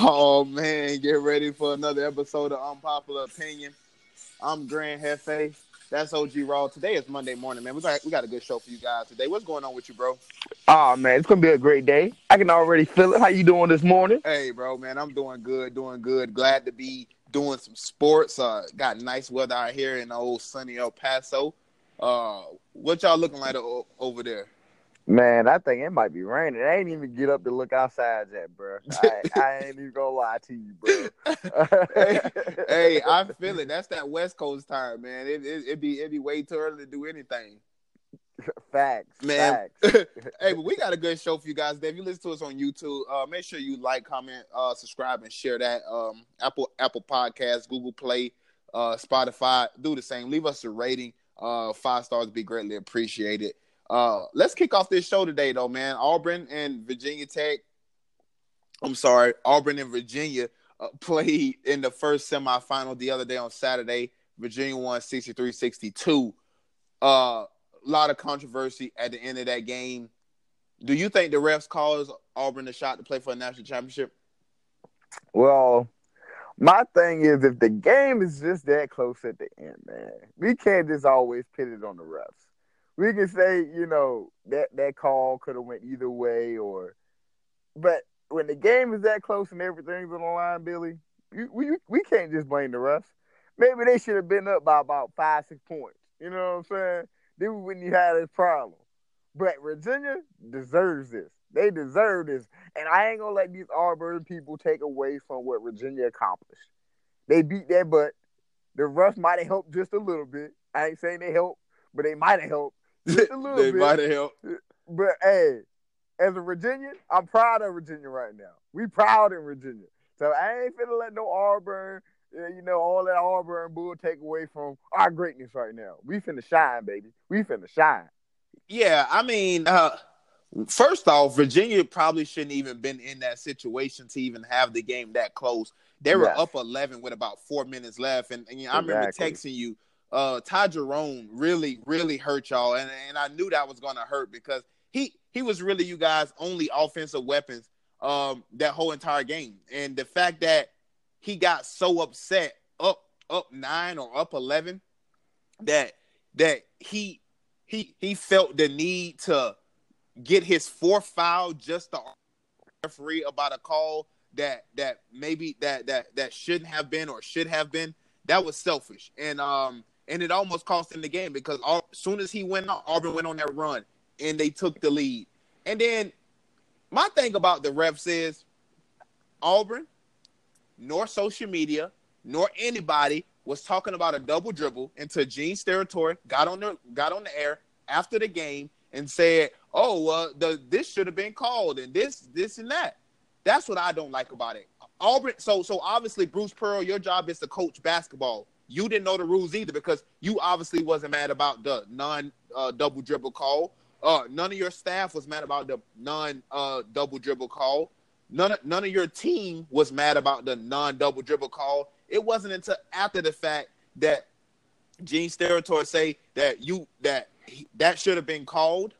Oh man, get ready for another episode of Unpopular Opinion. I'm Grand Hefe. That's OG Raw. Today is Monday morning, man. We got we got a good show for you guys today. What's going on with you, bro? Oh man, it's gonna be a great day. I can already feel it. How you doing this morning? Hey, bro, man, I'm doing good, doing good. Glad to be doing some sports. Uh, got nice weather out here in the old sunny El Paso. Uh, what y'all looking like over there? Man, I think it might be raining. I ain't even get up to look outside yet, bro. I, I ain't even gonna lie to you, bro. hey, hey, I feel it. That's that West Coast time, man. It it it be it be way too early to do anything. Facts, Man. facts. hey, but we got a good show for you guys. If you listen to us on YouTube, uh, make sure you like, comment, uh, subscribe, and share that. Um, Apple Apple Podcasts, Google Play, uh, Spotify, do the same. Leave us a rating. Uh, five stars would be greatly appreciated. Uh, let's kick off this show today, though, man. Auburn and Virginia Tech. I'm sorry, Auburn and Virginia uh, played in the first semifinal the other day on Saturday. Virginia won 63-62. Uh, a lot of controversy at the end of that game. Do you think the refs caused Auburn a shot to play for a national championship? well, my thing is, if the game is just that close at the end, man, we can't just always pit it on the refs. We can say, you know, that that call could have went either way, or, but when the game is that close and everything's on the line, Billy, you, we we can't just blame the refs. Maybe they should have been up by about five, six points. You know what I'm saying? Then we wouldn't have had this problem. But Virginia deserves this. They deserve this. And I ain't gonna let these Auburn people take away from what Virginia accomplished. They beat their butt. The refs might have helped just a little bit. I ain't saying they helped, but they might have helped they bit. might have helped. But hey, as a Virginian, I'm proud of Virginia right now. We proud in Virginia. So I ain't finna let no Auburn, uh, you know, all that Auburn bull take away from our greatness right now. We finna shine, baby. We finna shine. Yeah, I mean, uh, first off, Virginia probably shouldn't even been in that situation to even have the game that close. They were Yes. up eleven with about four minutes left, and, and you know, I remember Exactly. texting you. Uh, Ty Jerome really, really hurt y'all, and and I knew that was gonna hurt because he he was really you guys' only offensive weapons um that whole entire game, and the fact that he got so upset up up nine or up eleven that that he he he felt the need to get his fourth foul just to referee about a call that that maybe that that that shouldn't have been or should have been that was selfish. And um and it almost cost him the game because as soon as he went out Auburn went on that run and they took the lead and then my thing about the refs is Auburn nor social media nor anybody was talking about a double dribble until Gene Steratore got on the got on the air after the game and said, "Oh, uh, the this should have been called and this this and that." That's what I don't like about it. Auburn. So so obviously, Bruce Pearl, your job is to coach basketball. You didn't know the rules either because you obviously wasn't mad about the non uh, double dribble call. Uh, none of your staff was mad about the non uh, double dribble call. None of, none of your team was mad about the non double dribble call. It wasn't until after the fact that Gene Steratore say that you that he- that should have been called.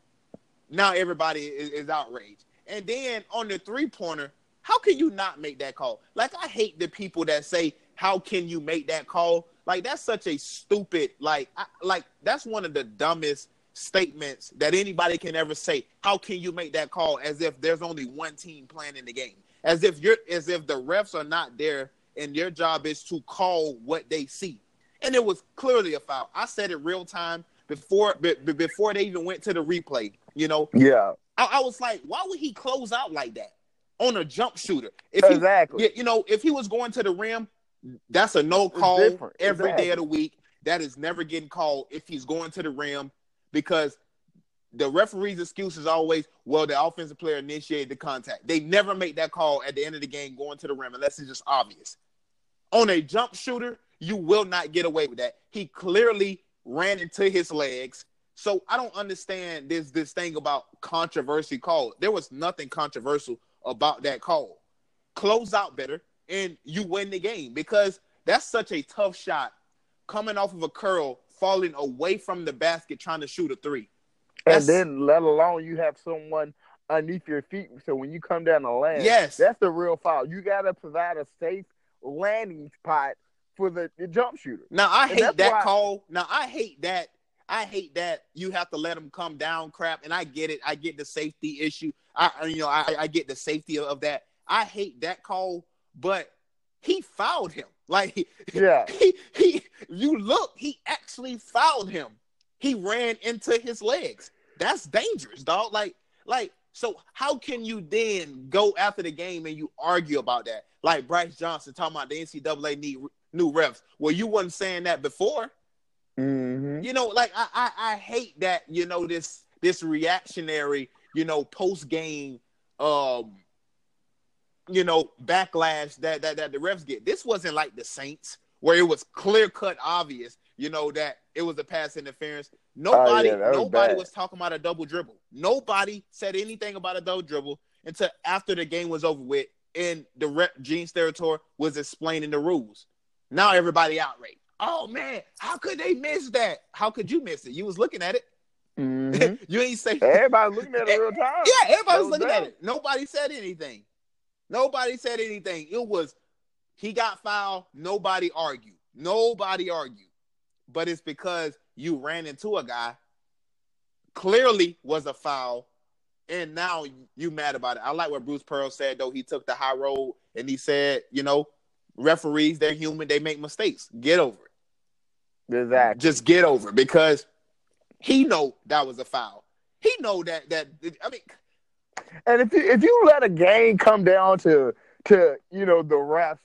Now everybody is, is outraged. And then on the three pointer, how can you not make that call? Like I hate the people that say, "How can you make that call?" Like that's such a stupid like I, like that's one of the dumbest statements that anybody can ever say. How can you make that call as if there's only one team playing in the game? as if you're as if the refs are not there and their job is to call what they see. And it was clearly a foul. I said it real time before b- before they even went to the replay. You know, yeah. I, I, was like, why would he close out like that on a jump shooter? If he, exactly. You know, if he was going to the rim, that's a no call every exactly. day of the week. That is never getting called if he's going to the rim because the referee's excuse is always, well, the offensive player initiated the contact. They never make that call at the end of the game going to the rim unless it's just obvious. On a jump shooter, you will not get away with that. He clearly ran into his legs. So I don't understand this this thing about controversy call. There was nothing controversial about that call. Close out better and you win the game because that's such a tough shot coming off of a curl, falling away from the basket trying to shoot a three. That's, and then let alone you have someone underneath your feet. So when you come down the land, yes, that's the real foul. You got to provide a safe landing spot for the, the jump shooter. Now I and hate that why... call. Now I hate that. I hate that you have to let them come down crap. And I get it. I get the safety issue. I you know I, I get the safety of, of that. I hate that call, but he fouled him. Like yeah, he he you look, he actually fouled him. He ran into his legs. That's dangerous, dog. Like like so how can you then go after the game and you argue about that? Like Bryce Johnson talking about the NCAA need new refs. Well, you wasn't saying that before. Mm-hmm. You know, like I, I I hate that, you know, this this reactionary, you know, post game um you know, backlash that, that that the refs get. This wasn't like the Saints where it was clear cut obvious, you know, that it was a pass interference. Nobody, oh, yeah, was nobody bad. was talking about a double dribble. Nobody said anything about a double dribble until after the game was over with, and the rep Gene Steratore was explaining the rules. Now everybody outraged. Oh man, how could they miss that? How could you miss it? You was looking at it. Mm-hmm. you ain't say everybody looking at it real time. Yeah, everybody was looking at it. Nobody said anything. Nobody said anything. It was he got fouled. Nobody argued. Nobody argued. But it's because you ran into a guy clearly was a foul, and now you mad about it. I like what Bruce Pearl said though. He took the high road and he said, you know, referees they're human. They make mistakes. Get over it. Exactly. Just get over it because he know that was a foul. He know that that I mean and if you if you let a game come down to to you know the refs,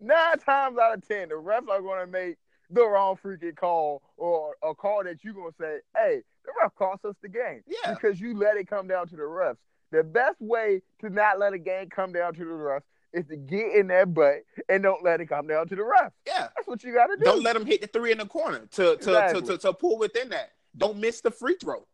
nine times out of ten, the refs are going to make the wrong freaking call or a call that you're going to say, "Hey, the ref cost us the game," yeah, because you let it come down to the refs. The best way to not let a game come down to the refs is to get in that butt and don't let it come down to the refs. Yeah, that's what you got to do. Don't let them hit the three in the corner to to, exactly. to, to, to pull within that. Don't miss the free throw.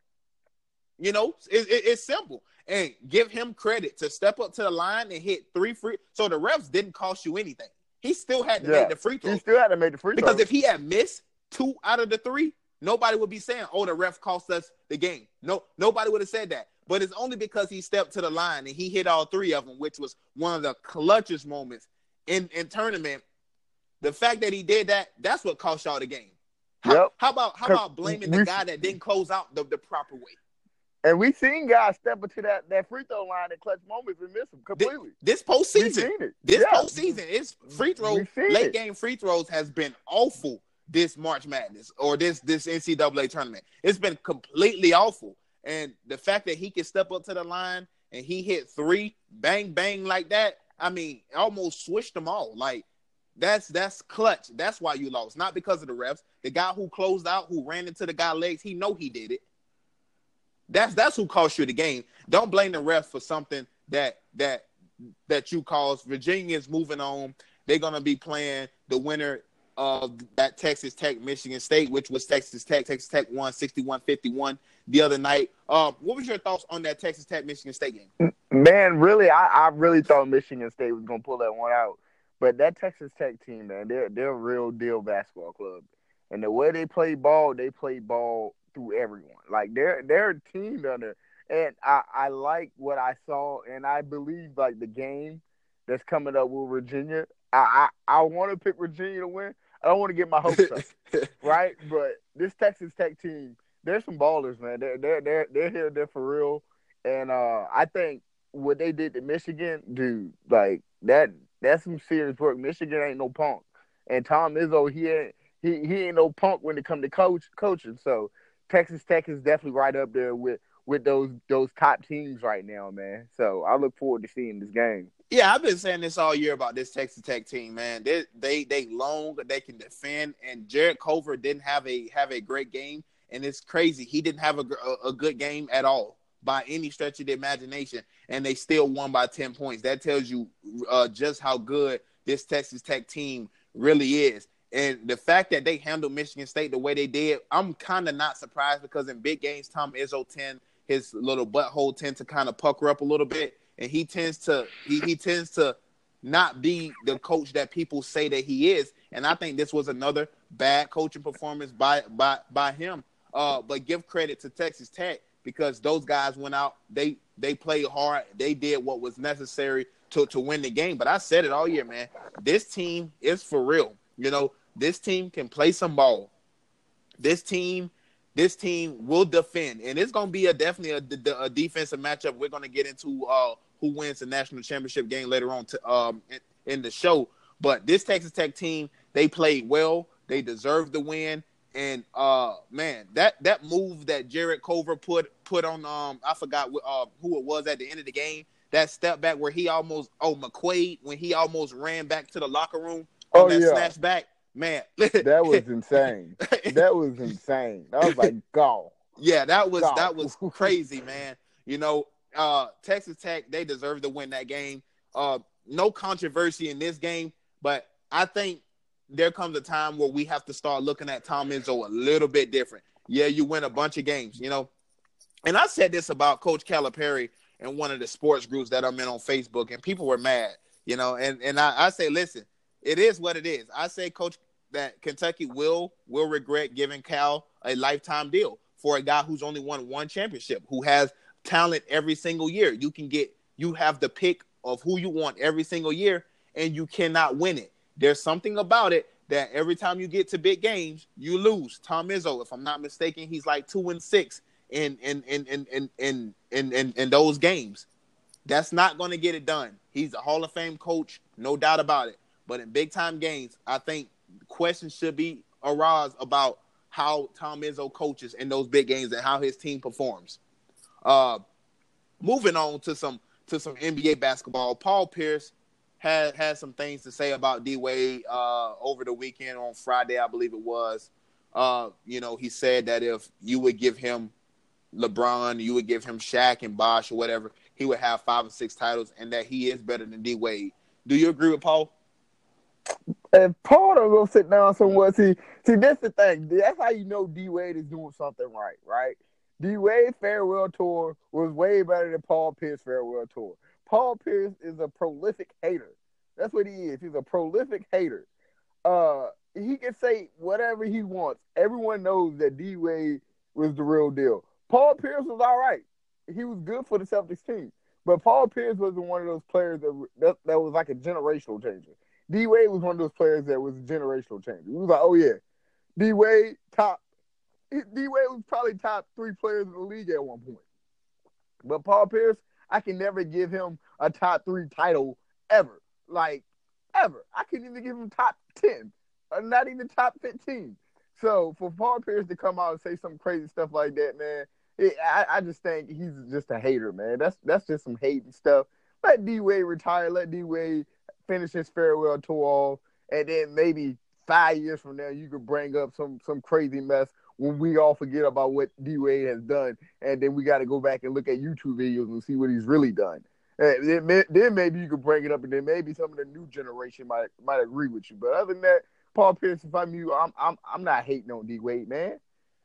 You know, it, it, it's simple and give him credit to step up to the line and hit three free. So the refs didn't cost you anything. He still had to yeah. make the free throw. He still had to make the free throw. Because if he had missed two out of the three, nobody would be saying, "Oh, the ref cost us the game." No, nobody would have said that. But it's only because he stepped to the line and he hit all three of them, which was one of the clutchest moments in in tournament. The fact that he did that, that's what cost y'all the game. How, yep. how about how about blaming the guy that didn't close out the, the proper way? And we seen guys step into that, that free throw line in clutch moments and miss them completely. This, this postseason, this yeah. postseason, it's free throw late it. game free throws has been awful this March Madness or this this NCAA tournament. It's been completely awful. And the fact that he can step up to the line and he hit three, bang bang like that, I mean, almost switched them all. Like that's that's clutch. That's why you lost, not because of the refs. The guy who closed out, who ran into the guy legs, he know he did it. That's that's who cost you the game. Don't blame the refs for something that that that you caused. Virginia is moving on. They're gonna be playing the winner of that Texas Tech Michigan State, which was Texas Tech. Texas Tech won 61-51 the other night. Um, what was your thoughts on that Texas Tech Michigan State game? Man, really, I, I really thought Michigan State was gonna pull that one out. But that Texas Tech team, man, they're they're a real deal basketball club. And the way they play ball, they play ball through everyone. Like they're they're a team down there, and I I like what I saw, and I believe like the game that's coming up with Virginia. I I, I want to pick Virginia to win. I don't want to get my hopes up, right? But this Texas Tech team, there's some ballers, man. They're they're they're they're here, they're for real, and uh, I think what they did to Michigan, dude, like that that's some serious work. Michigan ain't no punk. And Tom Izzo, he ain't he, he ain't no punk when it come to coach coaching. So Texas Tech is definitely right up there with with those those top teams right now, man. So I look forward to seeing this game. Yeah, I've been saying this all year about this Texas Tech team, man. They they they long, they can defend, and Jarrett Culver didn't have a have a great game, and it's crazy he didn't have a, a, good game at all by any stretch of the imagination, and they still won by ten points. That tells you uh, just how good this Texas Tech team really is. And the fact that they handled Michigan State the way they did, I'm kind of not surprised because in big games, Tom Izzo tend his little butthole tend to kind of pucker up a little bit, and he tends to he, he tends to not be the coach that people say that he is. And I think this was another bad coaching performance by by by him. Uh, but give credit to Texas Tech because those guys went out, they they played hard, they did what was necessary to to win the game. But I said it all year, man. This team is for real. You know, this team can play some ball. This team, this team will defend, and it's going to be a definitely a, a, defensive matchup. We're going to get into uh, who wins the national championship game later on to, um, in, in the show. But this Texas Tech team, they played well. They deserve the win. And uh man, that that move that Jarrett Culver put put on um I forgot uh, who it was at the end of the game. That step back where he almost oh McQuaid when he almost ran back to the locker room oh, that yeah. snatch back man, that was insane. that was insane. I was like, go. Yeah, that was go. that was crazy, man. You know, uh, Texas Tech they deserve to win that game. Uh, no controversy in this game, but I think there comes a time where we have to start looking at Tom Izzo a little bit different. Yeah, you win a bunch of games, you know. And I said this about Coach Calipari in one of the sports groups that I'm in on Facebook, and people were mad, you know. And and I, I say, listen, it is what it is. I say, Coach, that Kentucky will will regret giving Cal a lifetime deal for a guy who's only won one championship, who has talent every single year. You can get you have the pick of who you want every single year, and you cannot win it. There's something about it that every time you get to big games, you lose. Tom Izzo, if I'm not mistaken, he's like two and six in in in in in in in, in, in those games. That's not going to get it done. He's a Hall of Fame coach, no doubt about it. But in big time games, I think questions should be aroused about how Tom Izzo coaches in those big games and how his team performs. Uh, moving on to some to some NBA basketball, Paul Pierce had had some things to say about D Wade uh, over the weekend on Friday, I believe it was. Uh, you know, he said that if you would give him LeBron, you would give him Shaq and Bosh or whatever, he would have five or six titles, and that he is better than D Wade. Do you agree with Paul? If Paul don't go sit down somewhere, see, see, that's the thing. That's how you know D Wade is doing something right, right? D Wade farewell tour was way better than Paul Pierce farewell tour. Paul Pierce is a prolific hater. That's what he is. He's a prolific hater. Uh, he can say whatever he wants. Everyone knows that D Wade was the real deal. Paul Pierce was all right. He was good for the Celtics team. But Paul Pierce wasn't one of those players that, that, that was like a generational changer. D Wade was one of those players that was generational changer. We was like, oh yeah, D Wade top. D Wade was probably top three players in the league at one point. But Paul Pierce, I can never give him a top three title ever, like ever. I couldn't even give him top ten, or not even top fifteen. So for Paul Pierce to come out and say some crazy stuff like that, man, it, I, I just think he's just a hater, man. That's that's just some hating stuff. Let D Wade retire. Let D Wade finish his farewell tour off, and then maybe five years from now you could bring up some some crazy mess when we all forget about what D Wade has done, and then we got to go back and look at YouTube videos and see what he's really done. And then, then maybe you could bring it up, and then maybe some of the new generation might might agree with you. But other than that, Paul Pierce, if I'm you, I'm I'm I'm not hating on D Wade, man.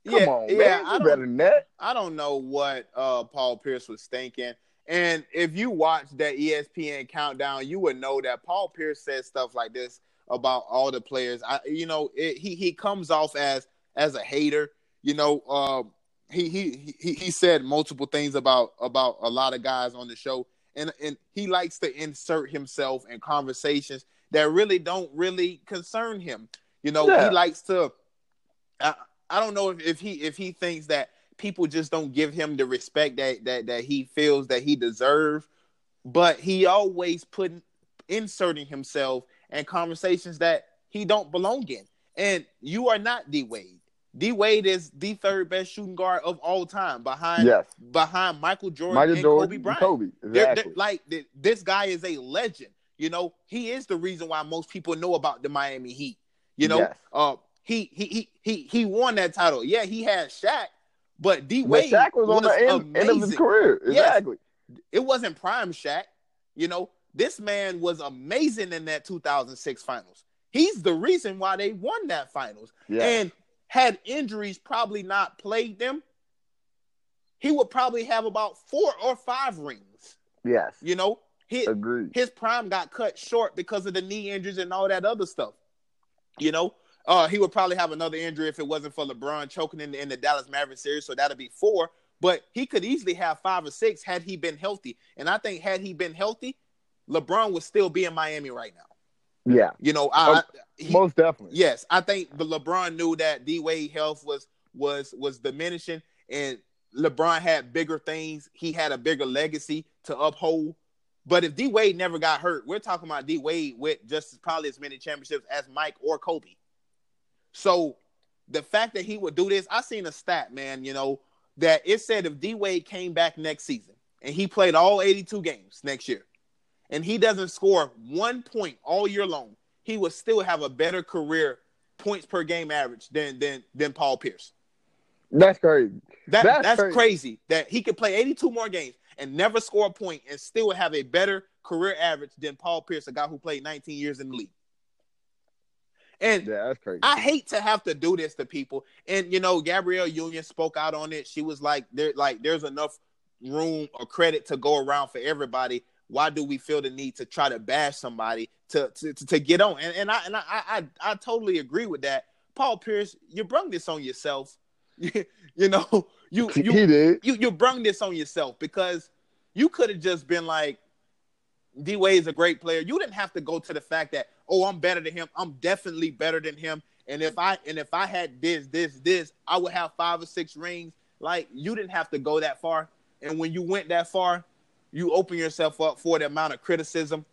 Come yeah, on, yeah, man. I better than that. I don't know what uh, Paul Pierce was thinking. And if you watch that ESPN countdown, you would know that Paul Pierce says stuff like this about all the players. I, you know, it, he he comes off as as a hater. You know, um, he he he he said multiple things about about a lot of guys on the show, and and he likes to insert himself in conversations that really don't really concern him. You know, yeah. he likes to. I, I don't know if, if he if he thinks that people just don't give him the respect that that that he feels that he deserves but he always putting inserting himself in conversations that he don't belong in. And you are not D Wade. D Wade is the third best shooting guard of all time behind Yes. behind Michael Jordan Michael and Jordan, Kobe Bryant. Kobe. They're- Exactly. they're- like th- this guy is a legend. You know, he is the reason why most people know about the Miami Heat. You know, Yes. uh, he he he he he won that title. Yeah, he had Shaq, but D Wade Shaq was on the end, end of his career. Yes. Exactly. It wasn't prime Shaq. You know, this man was amazing in that 2006 finals. He's the reason why they won that finals. Yeah. And had injuries probably not played them, he would probably have about four or five rings. yes. You know, his, Agreed. his prime got cut short because of the knee injuries and all that other stuff. You know, uh, he would probably have another injury if it wasn't for LeBron choking in the, in the Dallas Mavericks series. So that'd be four. But he could easily have five or six had he been healthy. And I think had he been healthy, LeBron would still be in Miami right now. Yeah. You know, I, he- Most definitely. Yes, I think the LeBron knew that D Wade health was was was diminishing, and LeBron had bigger things. He had a bigger legacy to uphold. But if D Wade never got hurt, we're talking about D Wade with just as- probably as many championships as Mike or Kobe. So the fact that he would do this, I seen a stat, man. You know that it said if D Wade came back next season and he played all 82 games next year, and he doesn't score one point all year long, he would still have a better career points per game average than than than Paul Pierce. That's crazy. That That's that's, crazy. crazy. that he could play 82 more games and never score a point and still have a better career average than Paul Pierce, a guy who played 19 years in the league. And Yeah, that's crazy. I hate to have to do this to people. And you know, Gabrielle Union spoke out on it. She was like, "There, like, there's enough room or credit to go around for everybody. Why do we feel the need to try to bash somebody to to, to, to get on?" And and I and I, I I totally agree with that. Paul Pierce, you brung this on yourself. you know, you you he did. you you brung this on yourself because you could have just been like, D Wade is a great player. You didn't have to go to the fact that oh I'm better than him. I'm definitely better than him. And if I and if I had this this this, I would have five or six rings. Like you didn't have to go that far. And when you went that far, you open yourself up for the amount of criticism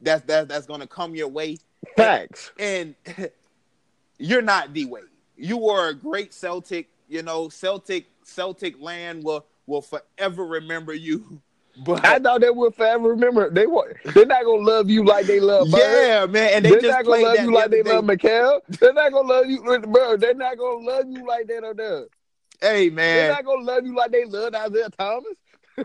that's that, that's going to come your way. Facts. And you're not D Wade. You are a great Celtic. You know, Celtic Celtic land will will forever remember you. But I thought they would forever remember. They want. They're not gonna love you like they love. Bird. yeah, man, and they They're just not gonna love you like they day. love McHale. They're not gonna love you, bro. They're not gonna love you like that on there. Hey, man. They're not gonna love you like they love Isaiah Thomas.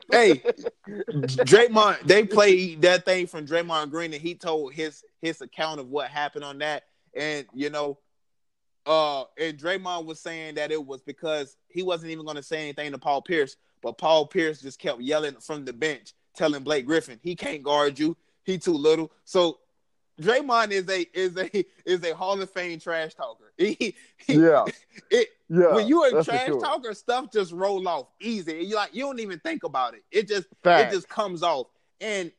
hey, Draymond, they played that thing from Draymond Green, and he told his his account of what happened on that. And you know, uh, and Draymond was saying that it was because he wasn't even going to say anything to Paul Pierce, but Paul Pierce just kept yelling from the bench, telling Blake Griffin he can't guard you, he too little. So Draymond is a is a is a Hall of Fame trash talker. He, he, Yeah, it, yeah. when you a trash sure. talker, stuff just roll off easy. You like you don't even think about it. It just Facts. it just comes off. And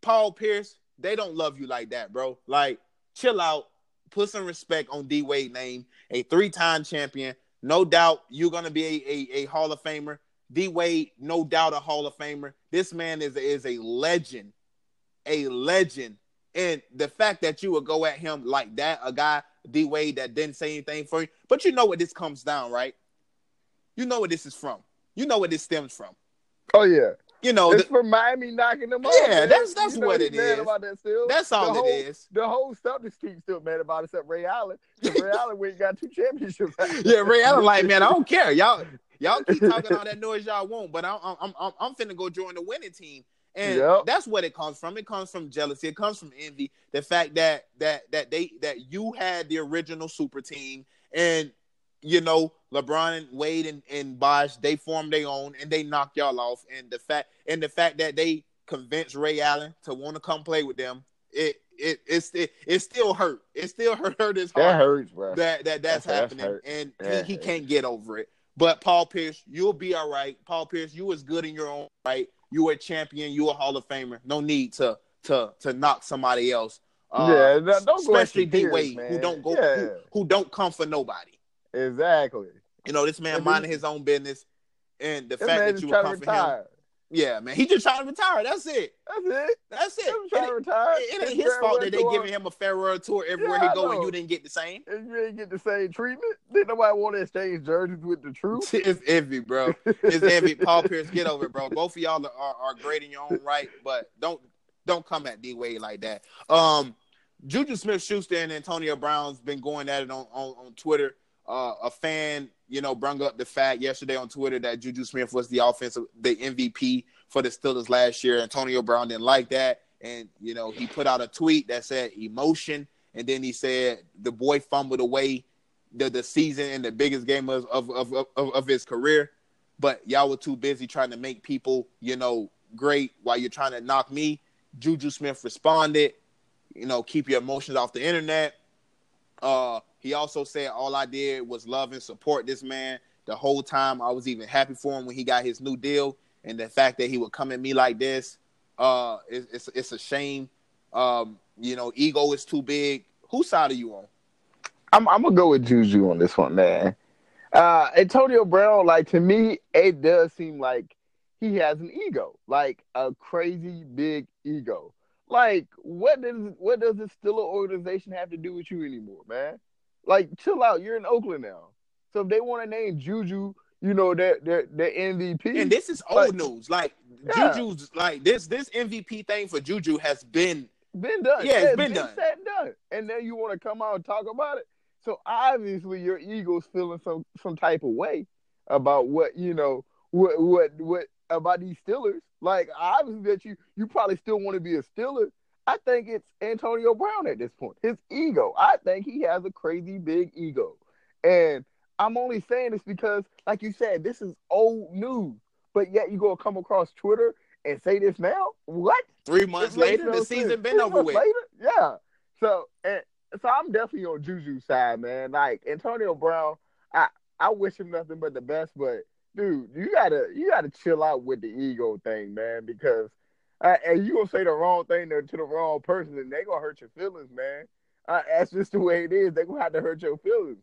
Paul Pierce, they don't love you like that, bro. Like, chill out. Put some respect on D Wade name, a three-time champion. No doubt you're gonna be a, a, a Hall of Famer. D Wade, no doubt a Hall of Famer. This man is is a legend, a legend. And the fact that you would go at him like that, a guy D Wade that didn't say anything for you, but you know what this comes down, right? You know what this is from. You know what this stems from. Oh yeah, You know, it's the- for Miami knocking them off. Yeah, that's- that's You know what it is. About that still. that's all the it whole, is. The whole Celtics team still mad about it, except Ray Allen. Ray Allen we got two championships. Yeah, Ray Allen, like, man, I don't care. Y'all, y'all keep talking all that noise y'all want, but I'm, I'm, I'm, I'm finna go join the winning team, and Yep. that's what it comes from. It comes from jealousy. It comes from envy. The fact that that that they that you had the original super team, and you know LeBron and Wade and, and Bosh, they formed their own, and they knocked y'all off. And the fact and the fact that they convinced Ray Allen to want to come play with them, it it it's it, it still hurt. It still hurt, hurt his heart that hurts, bro. that that that's, That's- that's happening, hurt. and That he, he can't get over it. But Paul Pierce, you'll be all right. Paul Pierce, you was good in your own right. You were a champion. You a Hall of Famer. No need to to to knock somebody else. Uh, yeah, don't especially D Wade, who don't go Yeah, who, who don't come for nobody. exactly. You know, this man minding his own business, and the fact that you to come for him. Yeah, man. He just trying to retire. That's it. That's it. That's it. I'm trying to It, retire. it ain't his fault that they giving him a farewell tour everywhere Yeah, he go, and you didn't get the same. And you ain't get the same treatment. Did nobody want to exchange jerseys with the truth? It's envy, bro. It's envy. Paul Pierce, get over it, bro. Both of y'all are, are, are great in your own right, but don't don't come at D Wade like that. Um, Juju Smith Schuster and Antonio Brown's been going at it on on, on Twitter. Uh, a fan, you know, brung up the fact yesterday on Twitter that Juju Smith was the offensive, the MVP for the Steelers last year. Antonio Brown didn't like that, and you know, he put out a tweet that said emotion, and then he said the boy fumbled away the the season and the biggest game of of of, of, of his career. But y'all were too busy trying to make people, you know, great while you're trying to knock me. Juju Smith responded, you know, keep your emotions off the internet. Uh, he also said all I did was love and support this man the whole time. I was even happy for him when he got his new deal, and the fact that he would come at me like this, uh, it's it's, it's a shame. Um, you know, ego is too big. Whose side are you on? I'm I'm gonna go with Juju on this one, man. Uh, Antonio Brown, like to me, it does seem like he has an ego, like a crazy big ego. Like, what does what does this Steeler organization have to do with you anymore, man? Like, chill out. You're in Oakland now, so if they want to name Juju, you know, their their their MVP. And this is old Like- news. Like Yeah. Juju's like this this MVP thing for Juju has been been done. Yeah, it's been done. Said and done. And then you want to come out and talk about it. So obviously your ego's feeling some some type of way about what you know what what what about these Steelers. Like obviously that you you probably still want to be a Steeler. I think it's Antonio Brown at this point. His ego. I think he has a crazy big ego. And I'm only saying this because, like you said, this is old news. But yet you go come across Twitter and say this now? What? three months later. no the sense. season been Three over months with. Later? Yeah. So and so I'm definitely on Juju's side, man. Like Antonio Brown, I I wish him nothing but the best, but dude, you gotta you gotta chill out with the ego thing, man, because uh, and you gonna say the wrong thing to, to the wrong person, and they gonna hurt your feelings, man. Uh, that's just the way it is. They gonna have to hurt your feelings.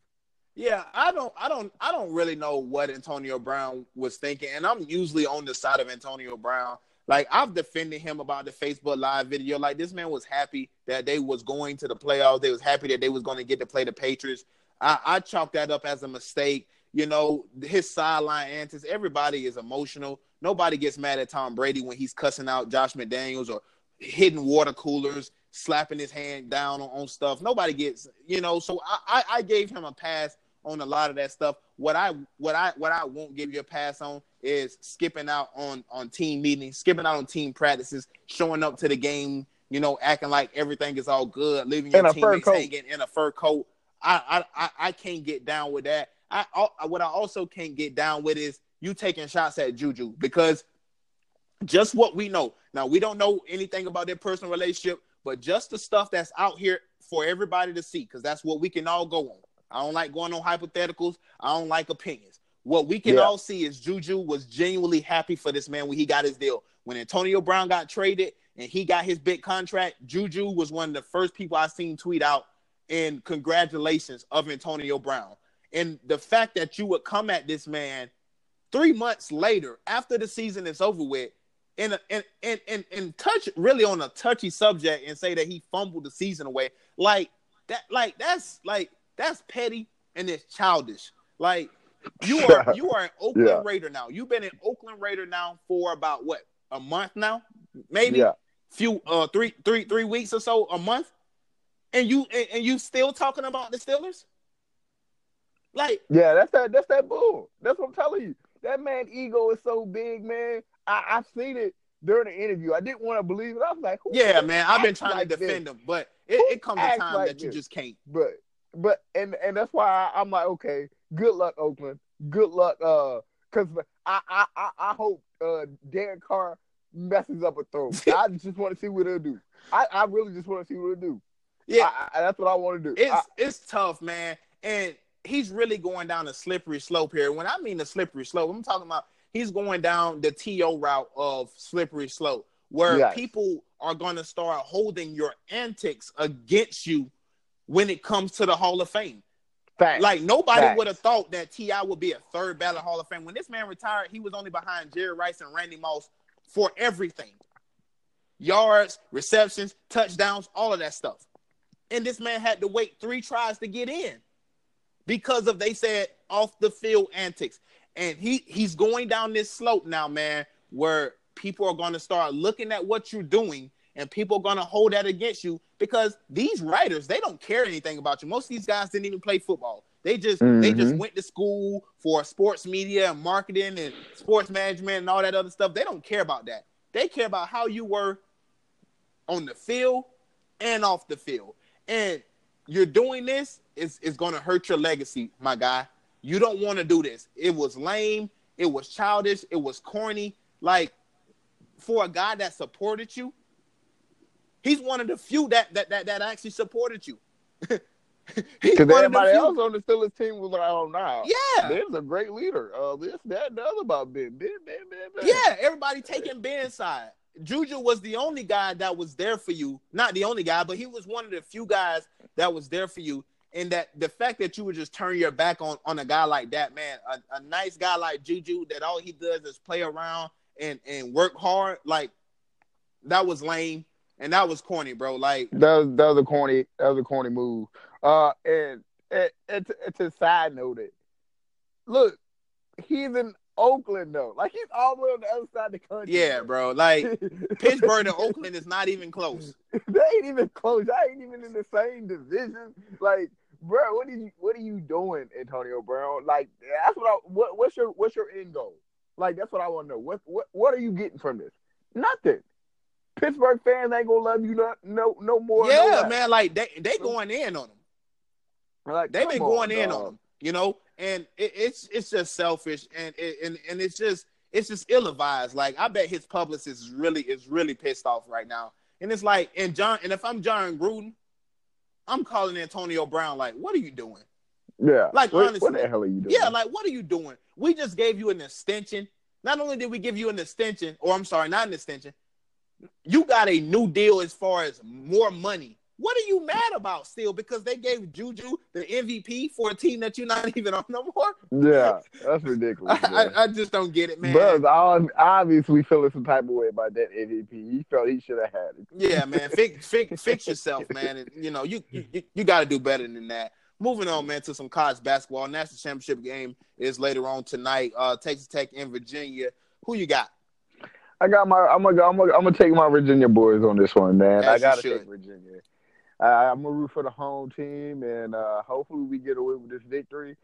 Yeah, I don't, I don't, I don't really know what Antonio Brown was thinking, and I'm usually on the side of Antonio Brown. Like I've defended him about the Facebook Live video. Like this man was happy that they was going to the playoffs. They was happy that they was going to get to play the Patriots. I, I chalk that up as a mistake. You know, his sideline antics. Everybody is emotional. Nobody gets mad at Tom Brady when he's cussing out Josh McDaniels or hitting water coolers, slapping his hand down on, on stuff. Nobody gets, you know. So I, I, I gave him a pass on a lot of that stuff. What I what I what I won't give you a pass on is skipping out on on team meetings, skipping out on team practices, showing up to the game, you know, acting like everything is all good, leaving your In a fur teammates coat. hanging in a fur coat. I I I, I can't get down with that. I, I what I also can't get down with is you taking shots at Juju because just what we know. Now we don't know anything about their personal relationship, but just the stuff that's out here for everybody to see, because that's what we can all go on. I don't like going on hypotheticals. I don't like opinions. What we can Yeah. all see is Juju was genuinely happy for this man when he got his deal. When Antonio Brown got traded and he got his big contract, Juju was one of the first people I seen tweet out in congratulations of Antonio Brown. And the fact that you would come at this man three months later, after the season is over with, and and and and, and touch really on a touchy subject and say that he fumbled the season away, like that, like that's like that's petty and it's childish. Like you are you are an Oakland Yeah. Raider now. You've been an Oakland Raider now for about what a month now, maybe Yeah. few uh three three three weeks or so, a month, and you and, and you still talking about the Steelers? Like Yeah, that's that. That's that bull. That's what I'm telling you. That man ego is so big, man. I, I've seen it during the interview. I didn't want to believe it. I was like, Yeah, man, I've been trying like to this? defend him, but it, it comes a time like that you this? just can't. But but and and that's why I, I'm like, okay, good luck, Oakland. Good luck, uh, because I I I, I hope uh Derek Carr messes up a throw. I just want to see what he'll do. I, I really just want to see what he'll do. Yeah, I, I, that's what I want to do. it's I- it's tough, man, and he's really going down a slippery slope here. When I mean the slippery slope, I'm talking about he's going down the to route of slippery slope, where Yes. people are going to start holding your antics against you when it comes to the Hall of Fame. facts. Like nobody would have thought that T.O. would be a third ballot Hall of Fame. When this man retired, he was only behind Jerry Rice and Randy Moss for everything yards, receptions, touchdowns, all of that stuff. And this man had to wait three tries to get in because of they said off the field antics. And he he's going down this slope now, man, where people are going to start looking at what you're doing and people are going to hold that against you because these writers they don't care anything about you most of these guys didn't even play football they just mm-hmm. they just mm-hmm. went to school for sports media and marketing and sports management and all that other stuff they don't care about that they care about how you were on the field and off the field and you're doing this is is going to hurt your legacy my guy you don't want to do this it was lame it was childish it was corny like for a guy that supported you, he's one of the few that that that, that actually supported you. Because everybody else on the Steelers team was like, "Oh, now, yeah, Ben's a great leader. Uh, this, that, and the other about Ben, Ben, Ben, Ben, Ben. Yeah, everybody taking Ben's side. Juju was the only guy that was there for you. Not the only guy, but he was one of the few guys that was there for you. And that the fact that you would just turn your back on on a guy like that, man, a, a nice guy like Juju, that all he does is play around and and work hard, like that was lame and that was corny, bro. Like that was that was a corny that was a corny move. Uh, and and, and, to, and to side note it, look, he's in Oakland though. Like he's all the way on the other side of the country. Yeah, bro. Like Pittsburgh and Oakland is not even close. they ain't even close. I ain't even in the same division. Like, bro, what are you what are you doing, Antonio Brown? Like that's what I what, what's your what's your end goal? Like that's what I want to know. What what what are you getting from this? Nothing. Pittsburgh fans ain't gonna love you no no no more. Yeah, no man. Like they they going in on them. Like they've been going on, in dog. on them. You know, and it, it's it's just selfish and it, and and it's just it's just ill advised. Like I bet his publicist is really is really pissed off right now. And it's like, and John, and if I'm Jon Gruden, I'm calling Antonio Brown. Like, what are you doing? Yeah. Like what, honestly, what the hell are you doing? Yeah, like what are you doing? We just gave you an extension. Not only did we give you an extension, or I'm sorry, not an extension, you got a new deal as far as more money. What are you mad about still? Because they gave Juju the MVP for a team that you're not even on no more. Yeah, that's ridiculous. I, I, I, just don't get it, man. But obviously feeling some type of way about that MVP. He felt he should have had it. Yeah, man. Fix, fix, fix yourself, man. And, you know, you you, you got to do better than that. Moving on, man, to some college basketball. National championship game is later on tonight. Uh, Texas Tech in Virginia. Who you got? I got my. I'm gonna. I'm gonna. I'm gonna take my Virginia boys on this one, man. As I gotta take Virginia. I, am gonna root for the home team, and uh, hopefully we get away with this victory.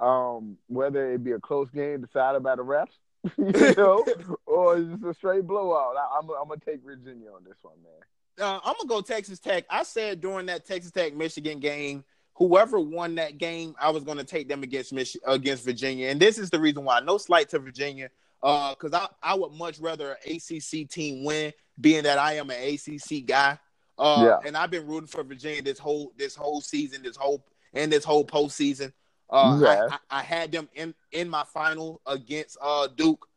Um, whether it be a close game decided by the refs, you know, or just a straight blowout. I, am I'm gonna take Virginia on this one, man. Uh, I'm gonna go Texas Tech. I said during that Texas Tech Michigan game whoever won that game, I was going to take them against Mich- against Virginia, and this is the reason why. No slight to Virginia, because uh, I I would much rather an ACC team win, being that I am an ACC guy. Uh, yeah. and I've been rooting for Virginia this whole this whole season, this whole and this whole postseason. Uh, yeah. I, I, I, had them in in my final against uh, Duke,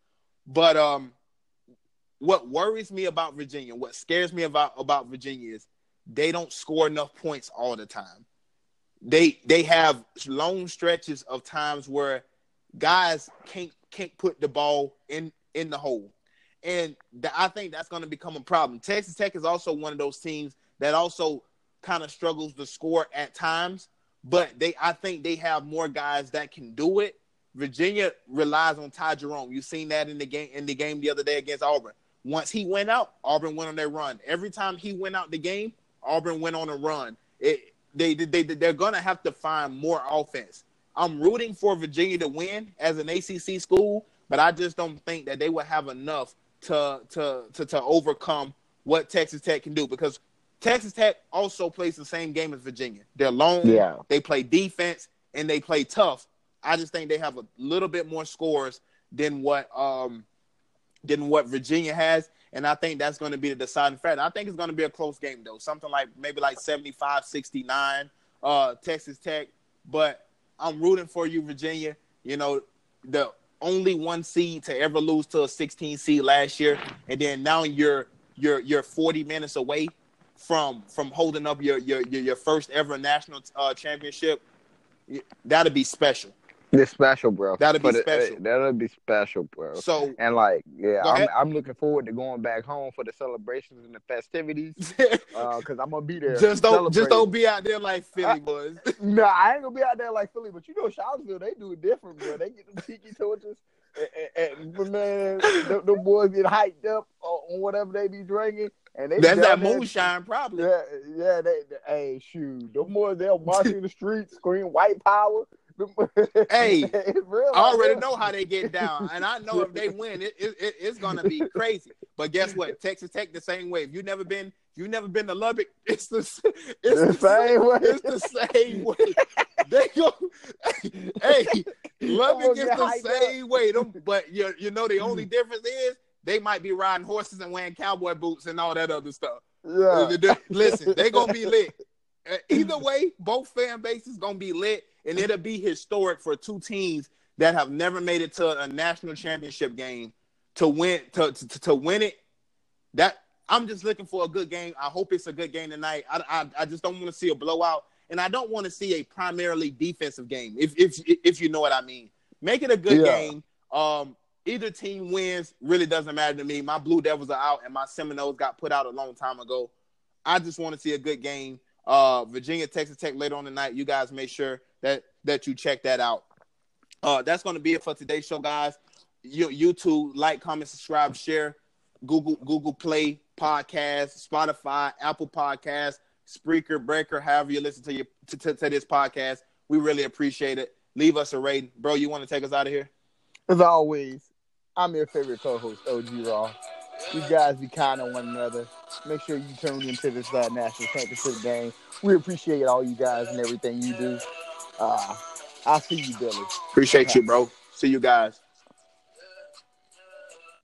but um, what worries me about Virginia, what scares me about about Virginia is they don't score enough points all the time they they have long stretches of times where guys can't can't put the ball in in the hole, and the, I think that's going to become a problem. Texas Tech is also one of those teams that also kind of struggles to score at times, but they I think they have more guys that can do it. Virginia relies on Ty Jerome. You've seen that in the game in the game the other day against Auburn. Once he went out, Auburn went on their run. Every time he went out the game, Auburn went on a run. It, they they they're gonna have to find more offense. I'm rooting for Virginia to win as an ACC school, but I just don't think that they will have enough to to to, to overcome what Texas Tech can do because Texas Tech also plays the same game as Virginia. They're long, yeah. They play defense and they play tough. I just think they have a little bit more scores than what um than what Virginia has. And I think that's going to be the deciding factor. I think it's going to be a close game, though. Something like maybe like 75 69, uh, Texas Tech. But I'm rooting for you, Virginia. You know, the only one seed to ever lose to a 16 seed last year. And then now you're you're you're 40 minutes away from from holding up your your your, first ever national uh, championship. That'll be special. It's special, bro. That'll be For the- special. uh, that'll be special, bro. So And like, yeah, I'm. I'm looking forward to going back home for the celebrations and the festivities. Uh, cause I'm gonna be there. just don't just don't be out there like Philly was. Nah, I ain't gonna be out there like Philly, but you know, Charlottesville, they do it different, bro. They get them tiki torches, and, and, man, the, them boys get hyped up on whatever they be drinking, and they That's that there- moonshine, probably. Yeah, yeah, they, they hey, shoot, them boys they'll march in the streets, scream white power. Hey. I already know how they get down, and I know if they win, it, it, it- it's gonna be crazy. But guess what? Texas Tech the same way. If you never been, you never been to Lubbock, it's the it's The the, same way. It's the same way. They go, hey, Lubbock is the hyped up. same way. Them, but you you know the only mm. difference is they might be riding horses and wearing cowboy boots and all that other stuff. Yeah. Listen, they gonna be lit. Uh, Either way, both fan bases gonna be lit, and it'll be historic for two teams that have never made it to a national championship game to win to to, to win it. That I'm just looking for a good game. I hope it's a good game tonight. I I, I just don't want to see a blowout, and I don't want to see a primarily defensive game. If if if you know what I mean, make it a good Yeah. game. Um, either team wins really doesn't matter to me. My Blue Devils are out, and my Seminoles got put out a long time ago. I just want to see a good game. Uh, Virginia, Texas Tech later on tonight. You guys make sure that that you check that out. Uh, that's going to be it for today's show, guys. You YouTube, like, comment, subscribe, share. Google Google Play Podcast, Spotify, Apple Podcast, Spreaker, Breaker, however you listen to your to, to, to this podcast. We really appreciate it. Leave us a rating, bro. You want to take us out of here? As always, I'm your favorite co-host, OG Raw. You guys be kind on one another. Make sure you tune into this uh, national championship game. We appreciate all you guys and everything you do. Uh, I'll see you, Billy. Appreciate you, bro. See you guys.